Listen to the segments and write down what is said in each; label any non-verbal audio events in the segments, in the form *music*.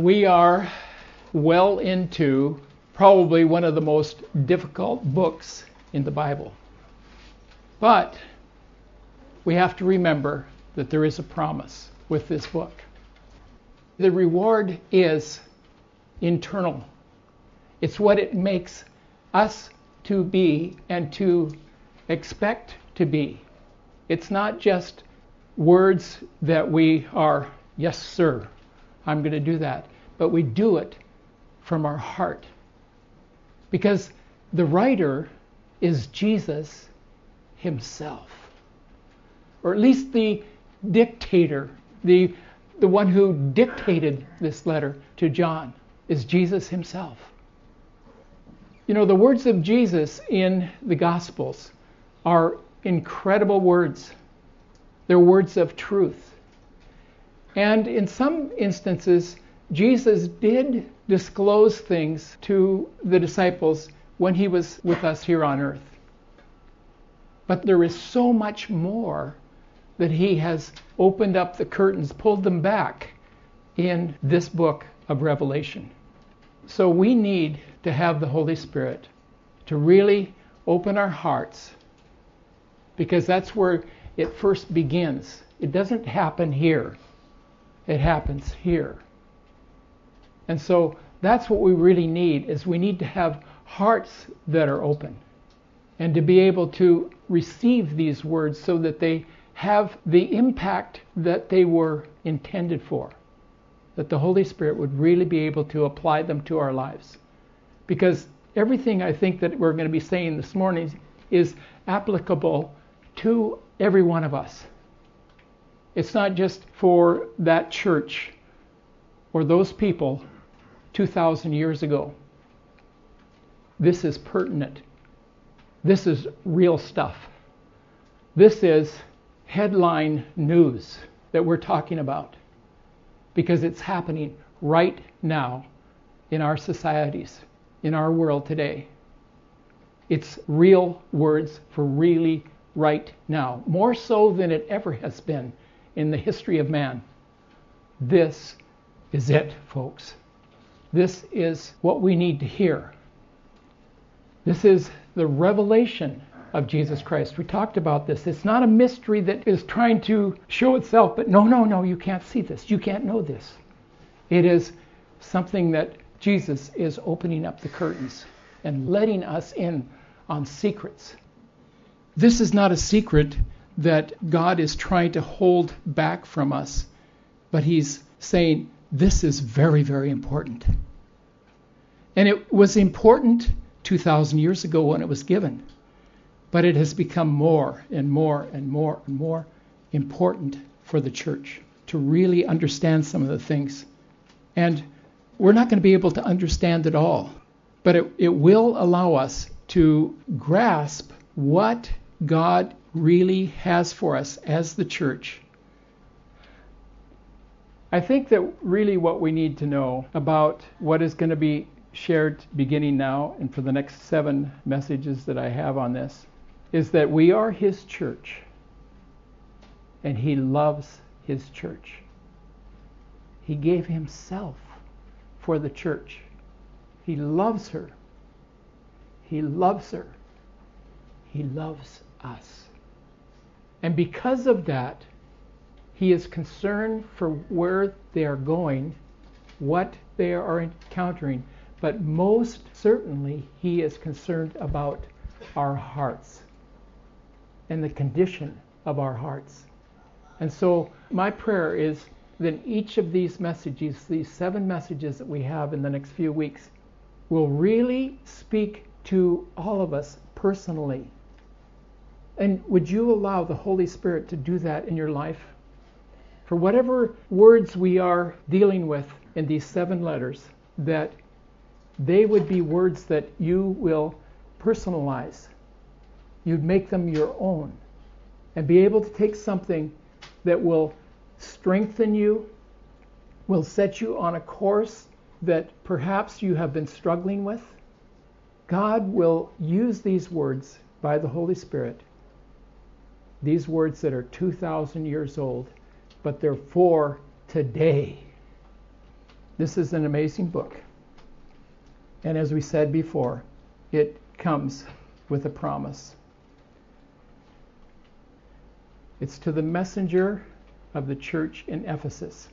We are well into probably one of the most difficult books in the Bible. But we have to remember that there is a promise with this book. The reward is internal, it's what it makes us to be and to expect to be. It's not just words that we are, yes, sir, I'm going to do that, but we do it from our heart. Because the writer is Jesus himself, or at least the dictator, the, the one who dictated this letter to John, is Jesus himself. You know, the words of Jesus in the Gospels are incredible words. They're words of truth. And in some instances, Jesus did disclose things to the disciples when he was with us here on earth. But there is so much more that he has opened up the curtains, pulled them back in this book of Revelation. So we need to have the Holy Spirit to really open our hearts because that's where it first begins. It doesn't happen here, it happens here. And so that's what we really need is we need to have hearts that are open and to be able to receive these words so that they have the impact that they were intended for. That the Holy Spirit would really be able to apply them to our lives. Because everything I think that we're going to be saying this morning is applicable to every one of us. It's not just for that church or those people 2,000 years ago. This is pertinent. This is real stuff. This is headline news that we're talking about because it's happening right now in our societies, in our world today. It's real words for really right now, more so than it ever has been in the history of man. This is it, folks. This is what we need to hear. This is the revelation of Jesus Christ. We talked about this. It's not a mystery that is trying to show itself, but no, no, no, you can't see this. You can't know this. It is something that Jesus is opening up the curtains and letting us in on secrets this is not a secret that God is trying to hold back from us, but He's saying this is very, very important. And it was important 2,000 years ago when it was given, but it has become more and more and more and more important for the church to really understand some of the things. And we're not going to be able to understand it all, but it, it will allow us to grasp what God really has for us as the church. I think that really what we need to know about what is going to be shared beginning now and for the next seven messages that I have on this is that we are His church and He loves His church. He gave Himself for the church. He loves her. He loves her. He loves us. And because of that, he is concerned for where they are going, what they are encountering, but most certainly he is concerned about our hearts and the condition of our hearts. And so my prayer is that each of these messages, these seven messages that we have in the next few weeks, will really speak to all of us personally and would you allow the Holy Spirit to do that in your life? For whatever words we are dealing with in these seven letters, that they would be words that you will personalize. You'd make them your own and be able to take something that will strengthen you, will set you on a course that perhaps you have been struggling with. God will use these words by the Holy Spirit these words that are 2,000 years old, but they're for today. This is an amazing book. And as we said before, it comes with a promise. It's to the messenger of the church in Ephesus.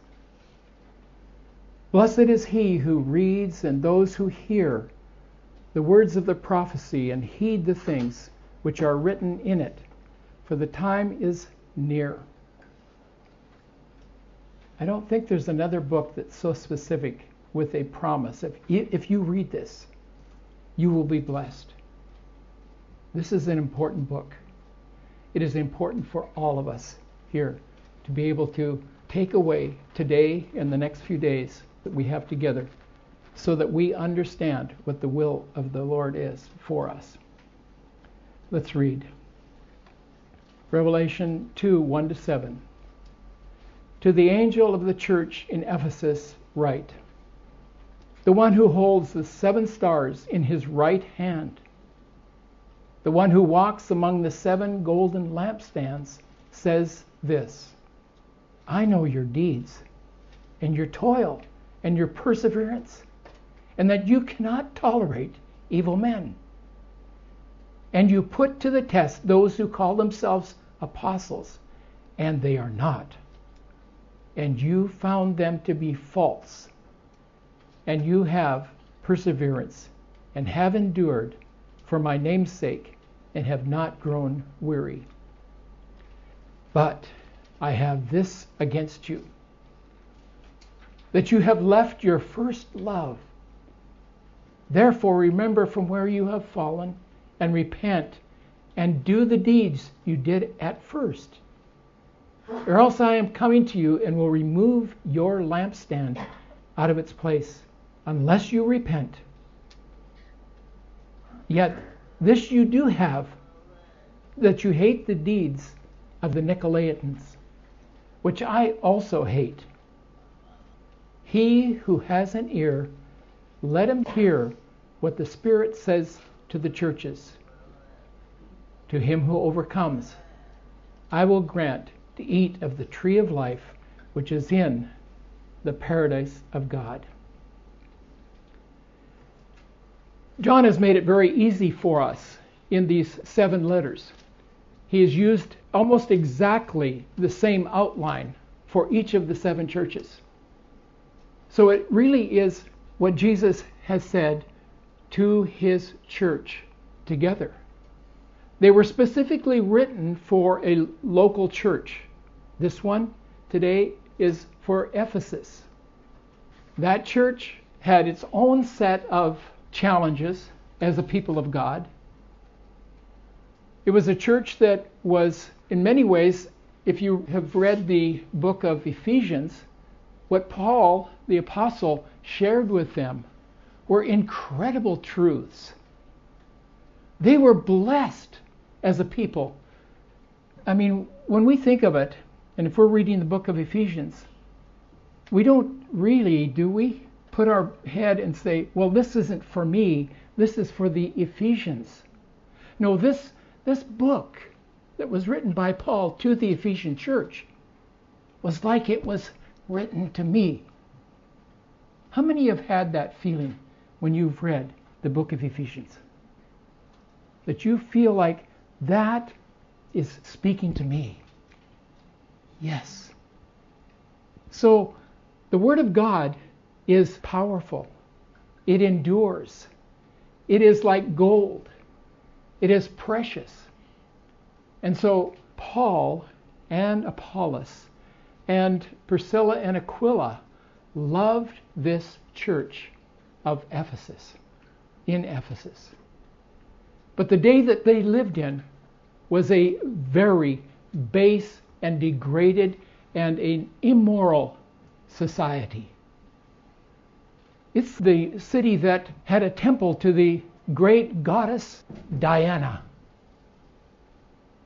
Blessed is he who reads and those who hear the words of the prophecy and heed the things which are written in it, for the time is near. I don't think there's another book that's so specific with a promise. If, if you read this, you will be blessed. This is an important book. It is important for all of us here to be able to take away today and the next few days that we have together so that we understand what the will of the Lord is for us. Let's read. Revelation 2 1 to 7. To the angel of the church in Ephesus, write The one who holds the seven stars in his right hand, the one who walks among the seven golden lampstands, says this I know your deeds, and your toil, and your perseverance, and that you cannot tolerate evil men. And you put to the test those who call themselves apostles, and they are not and you found them to be false, and you have perseverance, and have endured for my name's sake, and have not grown weary. But I have this against you that you have left your first love. Therefore, remember from where you have fallen, and repent, and do the deeds you did at first or else I am coming to you and will remove your lampstand out of its place, unless you repent. Yet this you do have, that you hate the deeds of the Nicolaitans, which I also hate. He who has an ear, let him hear what the Spirit says to the churches. To him who overcomes, I will grant to eat of the tree of life which is in the paradise of God. John has made it very easy for us in these seven letters. He has used almost exactly the same outline for each of the seven churches. So it really is what Jesus has said to his church together. They were specifically written for a local church. This one today is for Ephesus. That church had its own set of challenges as a people of God. It was a church that was, in many ways, if you have read the book of Ephesians, what Paul, the apostle, shared with them were incredible truths. They were blessed as a people. I mean, when we think of it, and if we're reading the book of Ephesians, we don't really, do we, put our head and say, well, this isn't for me, this is for the Ephesians. No, this, this book that was written by Paul to the Ephesian church was like it was written to me. How many have had that feeling when you've read the book of Ephesians? That you feel like that is speaking to me. Yes. So the Word of God is powerful, it endures, it is like gold, it is precious. And so Paul and Apollos and Priscilla and Aquila loved this church of Ephesus, in Ephesus. But the day that they lived in was a very base and degraded and an immoral society. It's the city that had a temple to the great goddess Diana.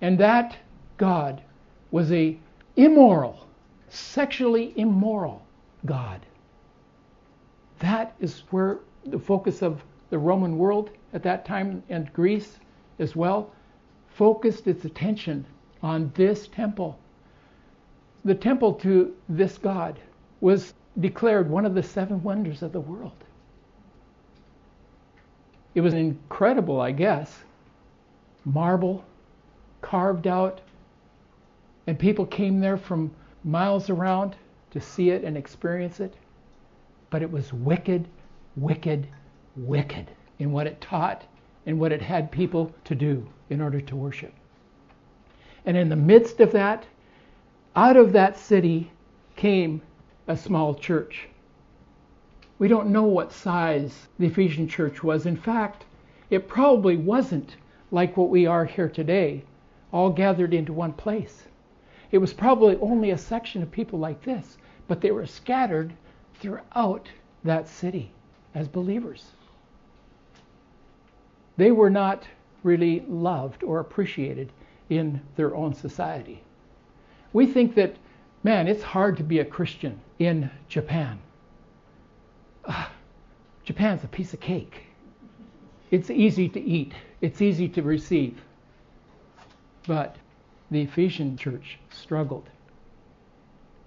And that god was a immoral, sexually immoral god. That is where the focus of the Roman world at that time and Greece as well focused its attention on this temple. The temple to this God was declared one of the seven wonders of the world. It was incredible, I guess. Marble, carved out, and people came there from miles around to see it and experience it. But it was wicked, wicked, wicked in what it taught and what it had people to do in order to worship. And in the midst of that, out of that city came a small church. We don't know what size the Ephesian church was. In fact, it probably wasn't like what we are here today, all gathered into one place. It was probably only a section of people like this, but they were scattered throughout that city as believers. They were not really loved or appreciated in their own society. We think that, man, it's hard to be a Christian in Japan. Uh, Japan's a piece of cake. It's easy to eat, it's easy to receive. But the Ephesian church struggled.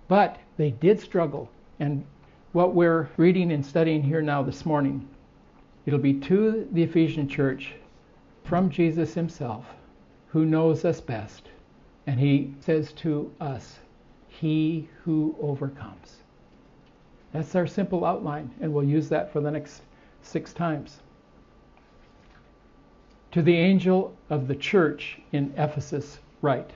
But they did struggle. And what we're reading and studying here now this morning, it'll be to the Ephesian church from Jesus himself, who knows us best. And he says to us, He who overcomes. That's our simple outline, and we'll use that for the next six times. To the angel of the church in Ephesus, write.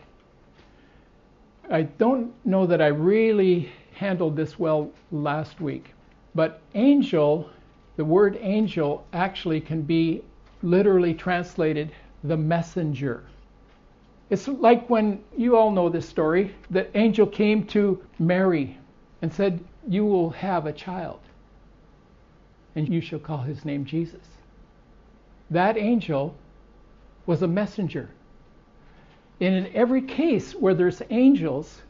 I don't know that I really handled this well last week, but angel, the word angel actually can be literally translated the messenger. It's like when you all know this story the angel came to Mary and said, You will have a child, and you shall call his name Jesus. That angel was a messenger. And in every case where there's angels,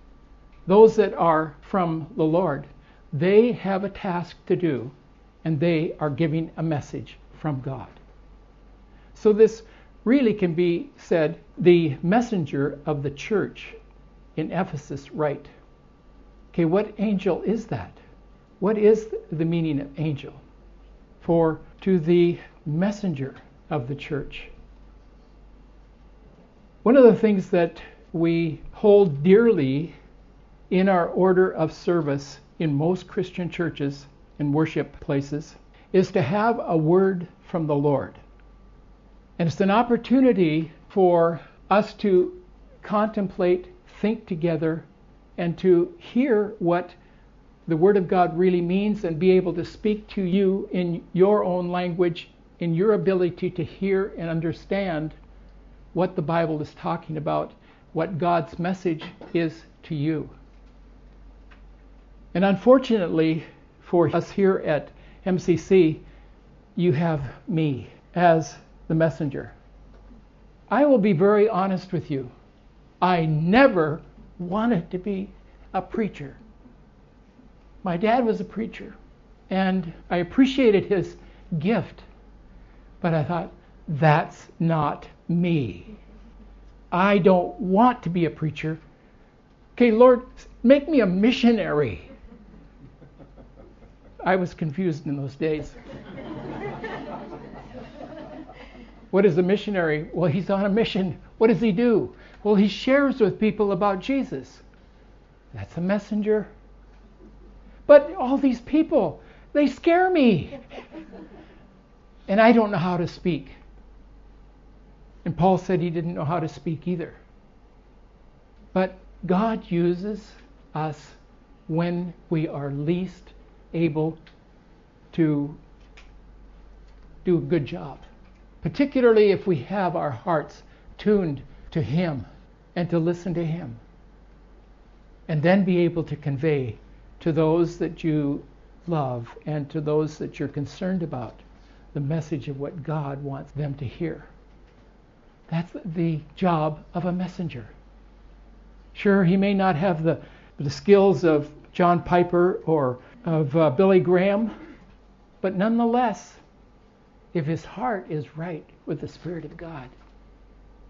those that are from the Lord, they have a task to do, and they are giving a message from God. So this really can be said the messenger of the church in Ephesus, right? Okay, what angel is that? What is the meaning of angel? For to the messenger of the church. One of the things that we hold dearly in our order of service in most Christian churches and worship places is to have a word from the Lord. And it's an opportunity for us to contemplate, think together, and to hear what the Word of God really means and be able to speak to you in your own language, in your ability to hear and understand what the Bible is talking about, what God's message is to you. And unfortunately for us here at MCC, you have me as the messenger. I will be very honest with you. I never wanted to be a preacher. My dad was a preacher, and I appreciated his gift, but I thought, that's not me. I don't want to be a preacher. Okay, Lord, make me a missionary. I was confused in those days. What is a missionary? Well, he's on a mission. What does he do? Well, he shares with people about Jesus. That's a messenger. But all these people, they scare me. and I don't know how to speak. And Paul said he didn't know how to speak either. But God uses us when we are least able to do a good job particularly if we have our hearts tuned to Him and to listen to Him. And then be able to convey to those that you love and to those that you're concerned about the message of what God wants them to hear. That's the job of a messenger. Sure, he may not have the, the skills of John Piper or of uh, Billy Graham, but nonetheless, if his heart is right with the Spirit of God,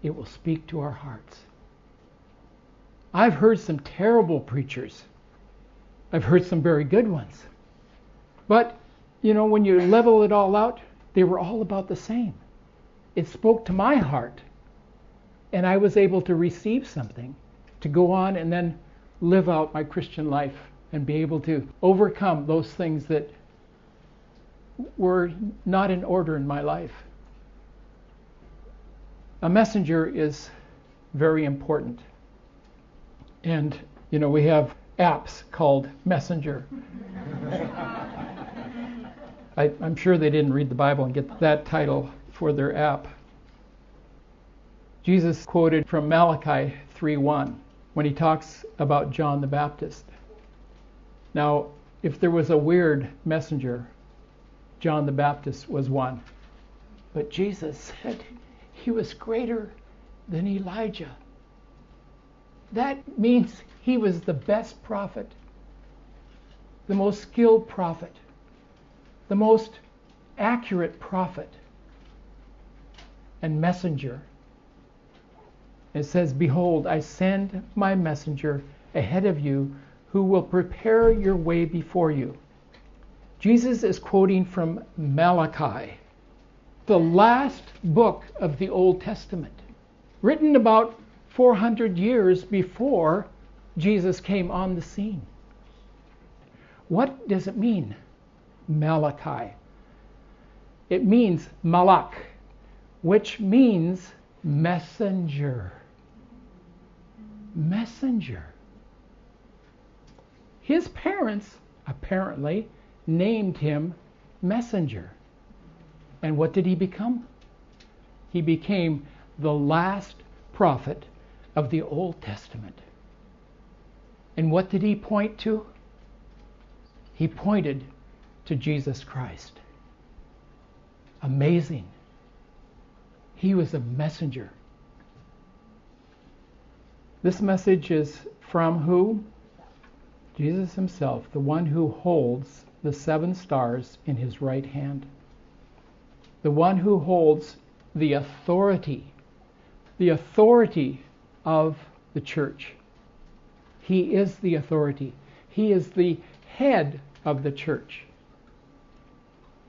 it will speak to our hearts. I've heard some terrible preachers I've heard some very good ones. But, you know, when you level it all out, they were all about the same. It spoke to my heart. And I was able to receive something to go on and then live out my Christian life and be able to overcome those things that were not in order in my life. A messenger is very important. And, you know, we have apps called Messenger. I, am sure they didn't read the Bible and get that title for their app. Jesus quoted from Malachi 3:1 when he talks about John the Baptist. Now, if there was a weird messenger, John the Baptist was one. But Jesus *laughs* said he was greater than Elijah. That means he was the best prophet, the most skilled prophet, the most accurate prophet and messenger. It says, Behold, I send my messenger ahead of you who will prepare your way before you. Jesus is quoting from Malachi, the last book of the Old Testament, written about 400 years before Jesus came on the scene. What does it mean, Malachi? It means malak, which means messenger. Messenger. His parents, apparently, named him messenger. And what did he become? He became the last prophet of the Old Testament. And what did he point to? He pointed to Jesus Christ. Amazing. He was a messenger. This message is from who? Jesus himself, the one who holds the seven stars in his right hand. The one who holds the authority, the authority of the church. He is the authority. He is the head of the church.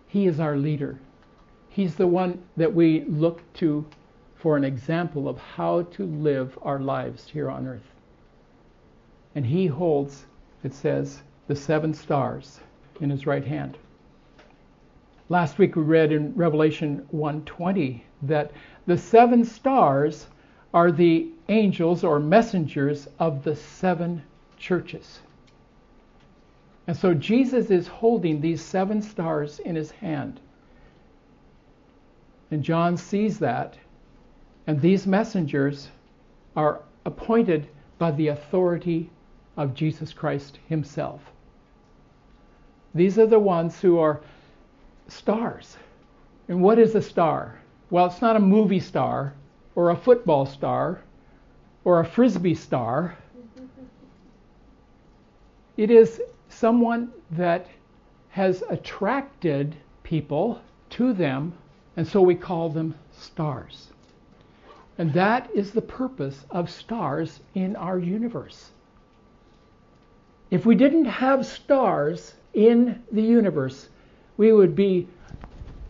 He is our leader. He's the one that we look to for an example of how to live our lives here on earth. And he holds, it says, the seven stars in his right hand. Last week we read in Revelation 1:20 that the seven stars are the angels or messengers of the seven churches. And so Jesus is holding these seven stars in his hand. And John sees that. And these messengers are appointed by the authority of Jesus Christ himself. These are the ones who are stars. And what is a star? Well, it's not a movie star or a football star or a frisbee star. It is someone that has attracted people to them, and so we call them stars. And that is the purpose of stars in our universe. If we didn't have stars in the universe, we would be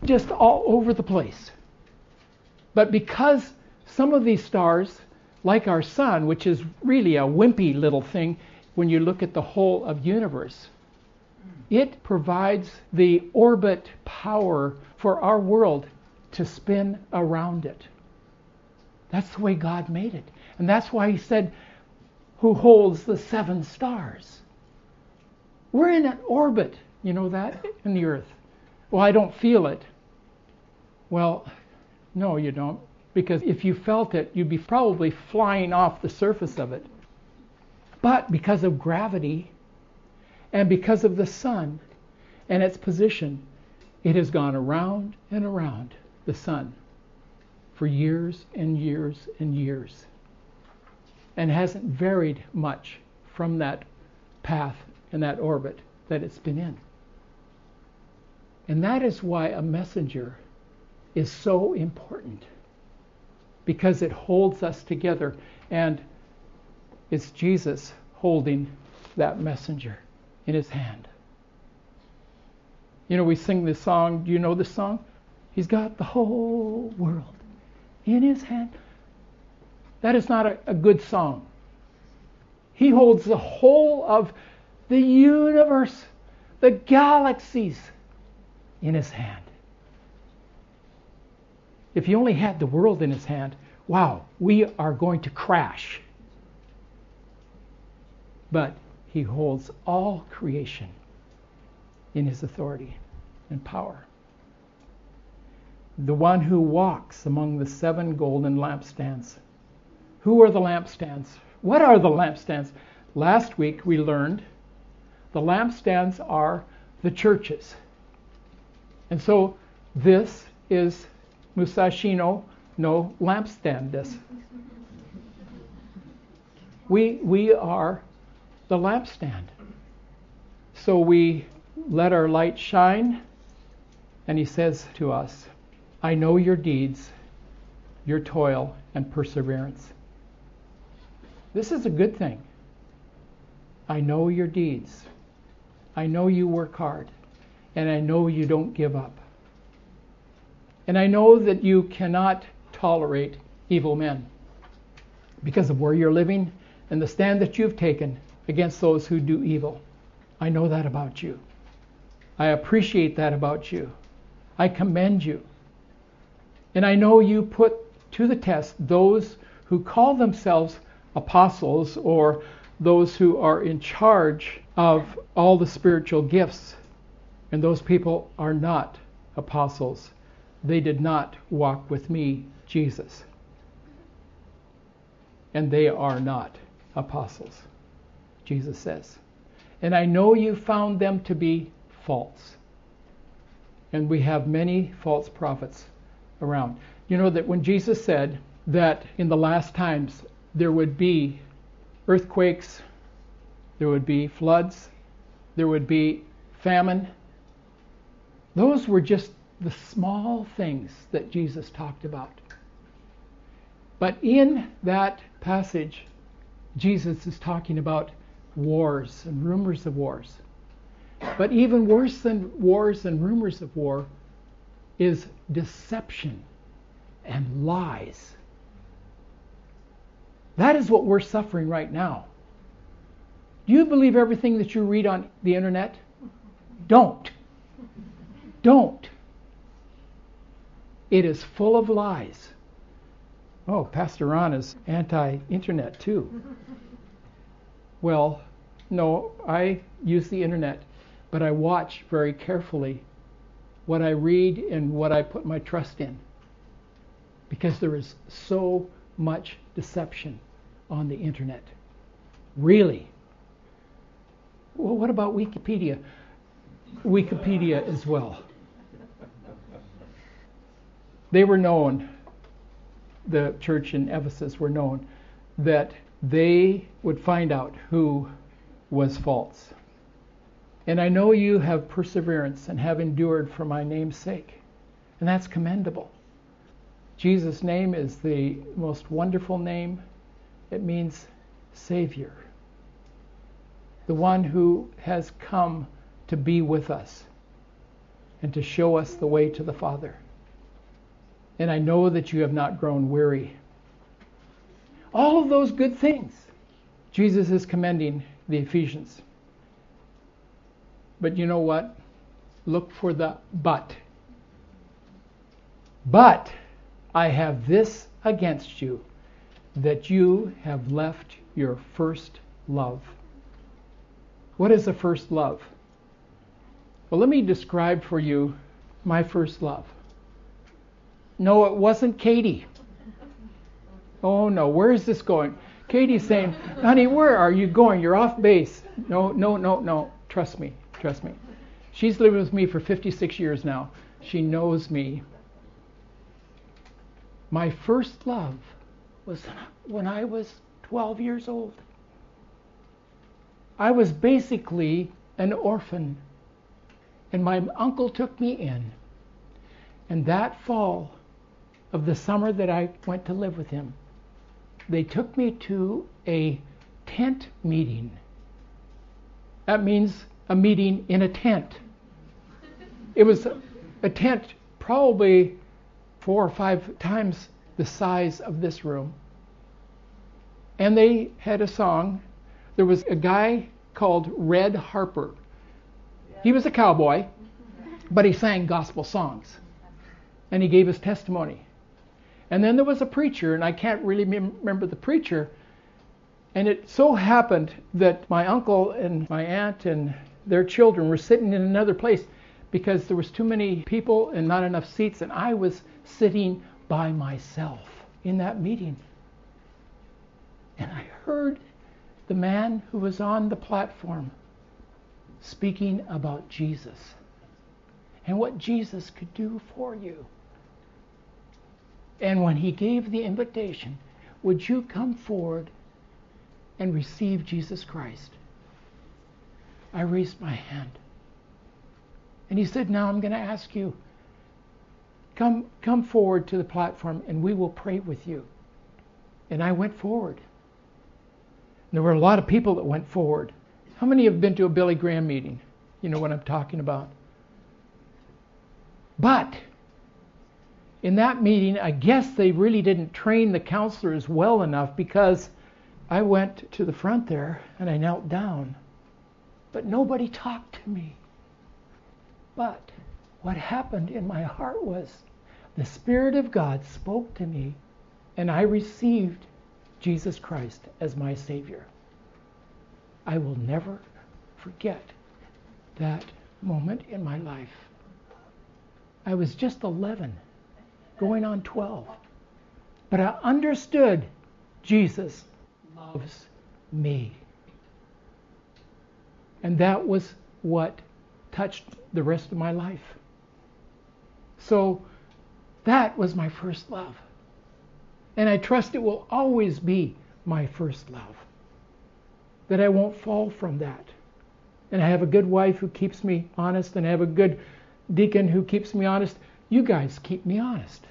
just all over the place. But because some of these stars, like our sun, which is really a wimpy little thing when you look at the whole of universe, it provides the orbit power for our world to spin around it. That's the way God made it. And that's why he said, Who holds the seven stars? We're in an orbit, you know that, in the earth. Well, I don't feel it. Well, no, you don't because if you felt it, you'd be probably flying off the surface of it. But because of gravity and because of the sun and its position, it has gone around and around the sun for years and years and years and hasn't varied much from that path and that orbit that it's been in. And that is why a messenger is so important because it holds us together. And it's Jesus holding that messenger. in his hand. You know, we sing this song. Do you know this song? He's got the whole world in his hand. That is not a, a good song. He holds the whole of the universe, the galaxies in his hand. If he only had the world in his hand, wow, we are going to crash. But he holds all creation in his authority and power. The one who walks among the seven golden lampstands. Who are the lampstands? What are the lampstands? Last week we learned the lampstands are the churches. And so this is Musashino no lampstand. We, we are the lampstand. So we let our light shine, and he says to us, I know your deeds, your toil, and perseverance. This is a good thing. I know your deeds. I know you work hard, and I know you don't give up. And I know that you cannot tolerate evil men because of where you're living and the stand that you've taken against those who do evil. I know that about you. I appreciate that about you. I commend you. And I know you put to the test those who call themselves apostles or those who are in charge of all the spiritual gifts. And those people are not apostles. They did not walk with me, Jesus. And they are not apostles, Jesus says. And I know you found them to be false. And we have many false prophets around. You know that when Jesus said that in the last times there would be earthquakes, there would be floods, there would be famine, those were just the small things that Jesus talked about. But in that passage, Jesus is talking about wars and rumors of wars. But even worse than wars and rumors of war is deception and lies. That is what we're suffering right now. Do you believe everything that you read on the internet? Don't. Don't. It is full of lies. Oh, Pastor Ron is anti internet too. Well, no, I use the internet, but I watch very carefully what I read and what I put my trust in. Because there is so much deception on the internet. Really. Well, what about Wikipedia? Wikipedia as well. They were known, the church in Ephesus were known, that they would find out who was false. And I know you have perseverance and have endured for my name's sake. And that's commendable. Jesus' name is the most wonderful name. It means Savior, the one who has come to be with us and to show us the way to the Father. And I know that you have not grown weary. All of those good things Jesus is commending the Ephesians. But you know what? Look for the but. But I have this against you that you have left your first love. What is the first love? Well, let me describe for you my first love. No, it wasn't Katie. Oh no, where is this going? Katie's saying, honey, where are you going? You're off base. No, no, no, no. Trust me. Trust me. She's lived with me for 56 years now. She knows me. My first love was when I was 12 years old. I was basically an orphan, and my uncle took me in. And that fall of the summer that I went to live with him, they took me to a tent meeting. That means a meeting in a tent. It was a tent probably four or five times the size of this room. And they had a song. There was a guy called Red Harper. He was a cowboy, but he sang gospel songs. And he gave his testimony. And then there was a preacher, and I can't really mem- remember the preacher. And it so happened that my uncle and my aunt and their children were sitting in another place because there was too many people and not enough seats and I was sitting by myself in that meeting. And I heard the man who was on the platform speaking about Jesus and what Jesus could do for you. And when he gave the invitation, would you come forward and receive Jesus Christ? I raised my hand. And he said, Now I'm going to ask you, come, come forward to the platform and we will pray with you. And I went forward. There were a lot of people that went forward. How many have been to a Billy Graham meeting? You know what I'm talking about. But in that meeting, I guess they really didn't train the counselors well enough because I went to the front there and I knelt down. But nobody talked to me. But what happened in my heart was the Spirit of God spoke to me and I received Jesus Christ as my Savior. I will never forget that moment in my life. I was just 11, going on 12. But I understood Jesus loves me. And that was what touched the rest of my life. So that was my first love. And I trust it will always be my first love. That I won't fall from that. And I have a good wife who keeps me honest, and I have a good deacon who keeps me honest. You guys keep me honest.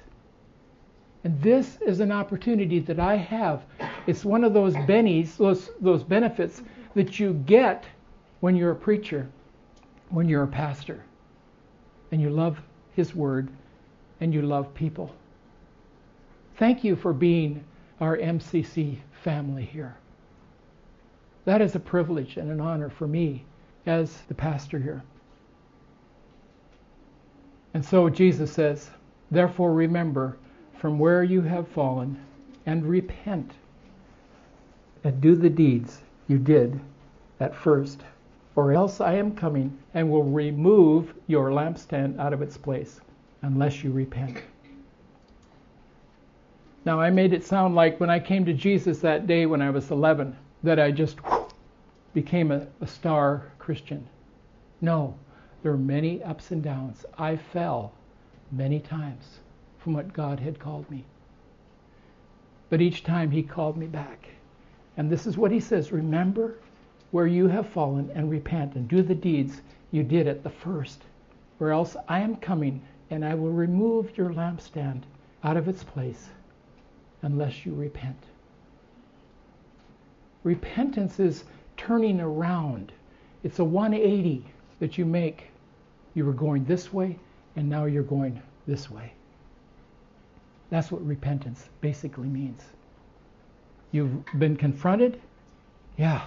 And this is an opportunity that I have. It's one of those bennies, those, those benefits that you get when you're a preacher, when you're a pastor, and you love His Word and you love people. Thank you for being our MCC family here. That is a privilege and an honor for me as the pastor here. And so Jesus says, Therefore remember from where you have fallen and repent and do the deeds you did at first, or else I am coming and will remove your lampstand out of its place unless you repent. Now, I made it sound like when I came to Jesus that day when I was 11, that I just *sniffs* became a, a star Christian. No, there were many ups and downs. I fell many times from what God had called me. But each time He called me back. And this is what He says Remember where you have fallen and repent and do the deeds you did at the first, or else I am coming and I will remove your lampstand out of its place unless you repent. Repentance is turning around. It's a 180 that you make. You were going this way, and now you're going this way. That's what repentance basically means. You've been confronted. Yeah,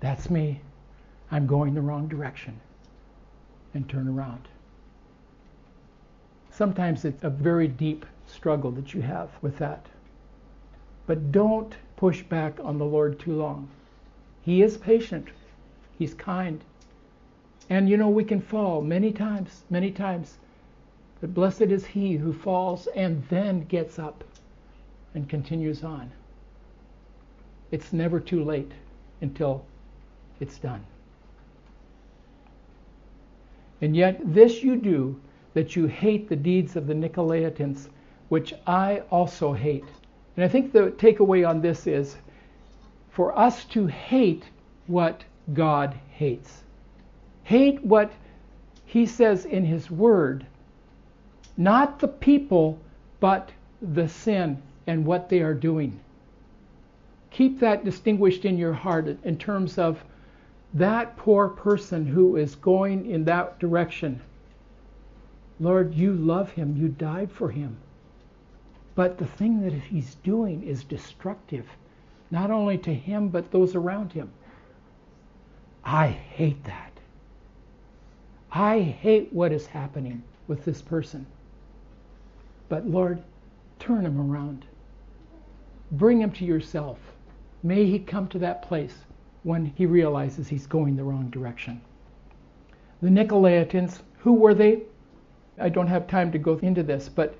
that's me. I'm going the wrong direction. And turn around. Sometimes it's a very deep struggle that you have with that. But don't push back on the Lord too long. He is patient, He's kind. And you know, we can fall many times, many times. But blessed is he who falls and then gets up and continues on. It's never too late until it's done. And yet, this you do, that you hate the deeds of the Nicolaitans, which I also hate. And I think the takeaway on this is for us to hate what God hates. Hate what he says in his word, not the people, but the sin and what they are doing. Keep that distinguished in your heart in terms of that poor person who is going in that direction, Lord, you love him, you died for him. But the thing that he's doing is destructive, not only to him, but those around him. I hate that. I hate what is happening with this person. But Lord, turn him around. Bring him to yourself. May he come to that place when he realizes he's going the wrong direction. The Nicolaitans, who were they? I don't have time to go into this, but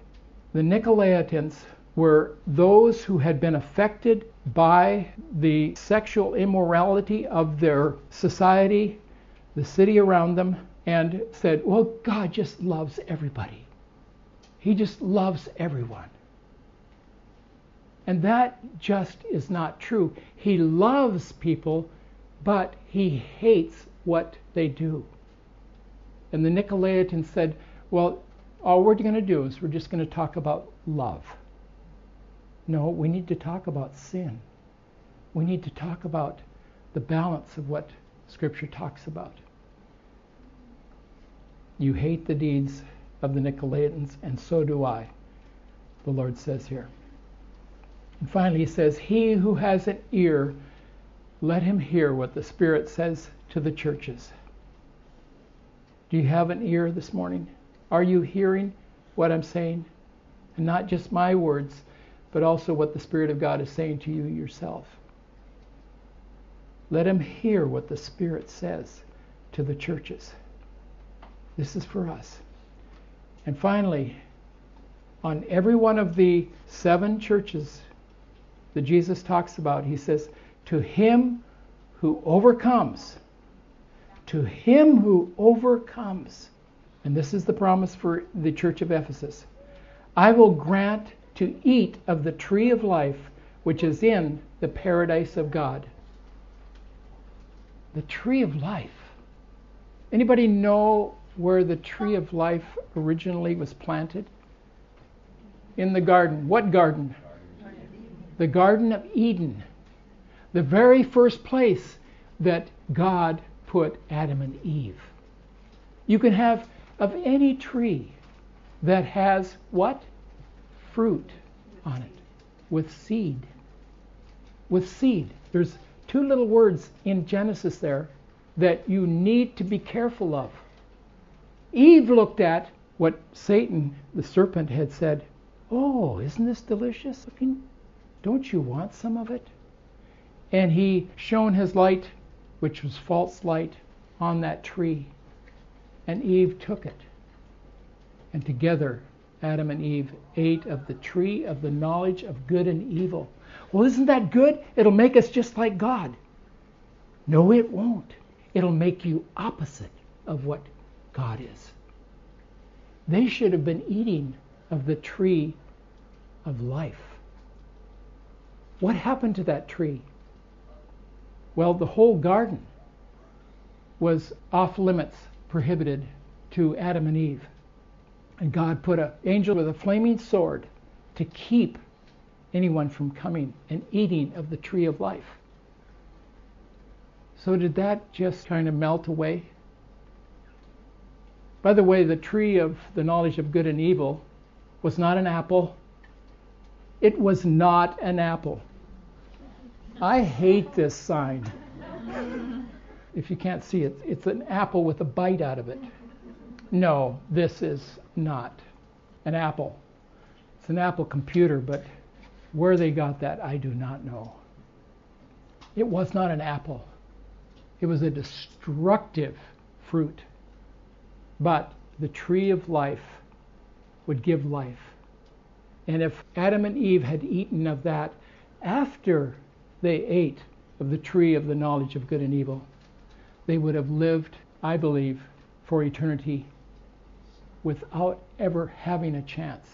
the Nicolaitans were those who had been affected by the sexual immorality of their society, the city around them, and said, Well, God just loves everybody. He just loves everyone. And that just is not true. He loves people, but he hates what they do. And the Nicolaitans said, Well, all we're going to do is we're just going to talk about love. No, we need to talk about sin. We need to talk about the balance of what Scripture talks about. You hate the deeds of the Nicolaitans, and so do I, the Lord says here. And finally, he says, He who has an ear, let him hear what the Spirit says to the churches. Do you have an ear this morning? Are you hearing what I'm saying? And not just my words, but also what the Spirit of God is saying to you yourself. Let him hear what the Spirit says to the churches. This is for us. And finally, on every one of the seven churches that Jesus talks about, he says, To him who overcomes, to him who overcomes, and this is the promise for the church of Ephesus I will grant to eat of the tree of life which is in the paradise of God. The tree of life. Anybody know where the tree of life originally was planted? In the garden. What garden? The Garden of Eden. The very first place that God put Adam and Eve. You can have of any tree that has what? Fruit on it with seed. With seed. There's two little words in Genesis there that you need to be careful of. Eve looked at what Satan, the serpent, had said. Oh, isn't this delicious? Don't you want some of it? And he shone his light, which was false light, on that tree and Eve took it. And together, Adam and Eve ate of the tree of the knowledge of good and evil. Well, isn't that good? It'll make us just like God. No, it won't. It'll make you opposite of what God is. They should have been eating of the tree of life. What happened to that tree? Well, the whole garden was off limits prohibited to Adam and Eve. And God put an angel with a flaming sword to keep anyone from coming and eating of the tree of life. So, did that just kind of melt away? By the way, the tree of the knowledge of good and evil was not an apple. It was not an apple. I hate this sign if you can't see it, it's an apple with a bite out of it. No, this is not an apple. It's an Apple computer, but where they got that, I do not know. It was not an apple, it was a destructive fruit. But the tree of life would give life. And if Adam and Eve had eaten of that after they ate of the tree of the knowledge of good and evil, they would have lived, I believe, for eternity without ever having a chance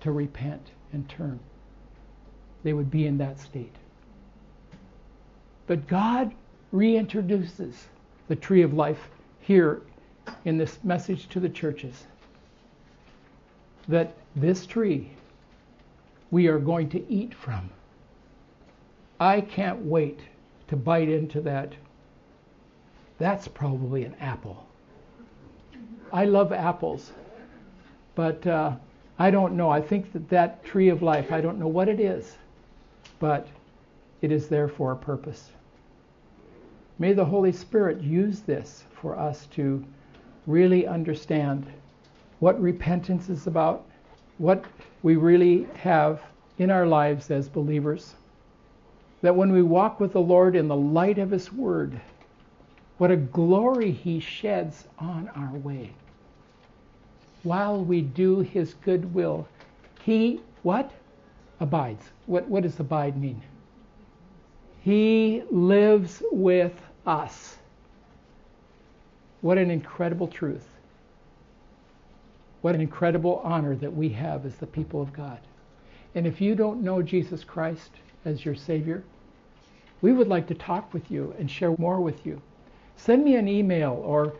to repent and turn. They would be in that state. But God reintroduces the tree of life here in this message to the churches that this tree we are going to eat from. I can't wait to bite into that That's probably an apple. I love apples, but uh, I don't know. I think that that tree of life, I don't know what it is, but it is there for a purpose. May the Holy Spirit use this for us to really understand what repentance is about, what we really have in our lives as believers. That when we walk with the Lord in the light of His Word, what a glory He sheds on our way. While we do His good will, He, what? Abides. What, what does abide mean? He lives with us. What an incredible truth. What an incredible honor that we have as the people of God. And if you don't know Jesus Christ as your Savior, we would like to talk with you and share more with you. Send me an email or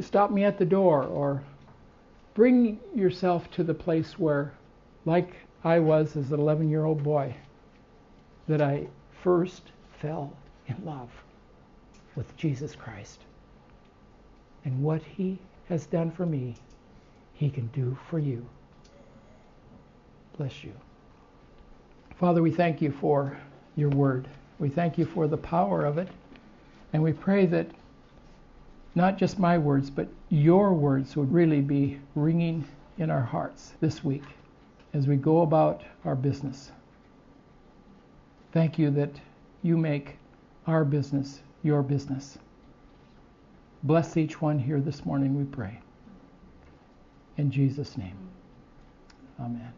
stop me at the door or bring yourself to the place where, like I was as an 11 year old boy, that I first fell in love with Jesus Christ. And what He has done for me, He can do for you. Bless you. Father, we thank you for your word. We thank you for the power of it. And we pray that not just my words, but your words would really be ringing in our hearts this week as we go about our business. Thank you that you make our business your business. Bless each one here this morning, we pray. In Jesus' name, amen.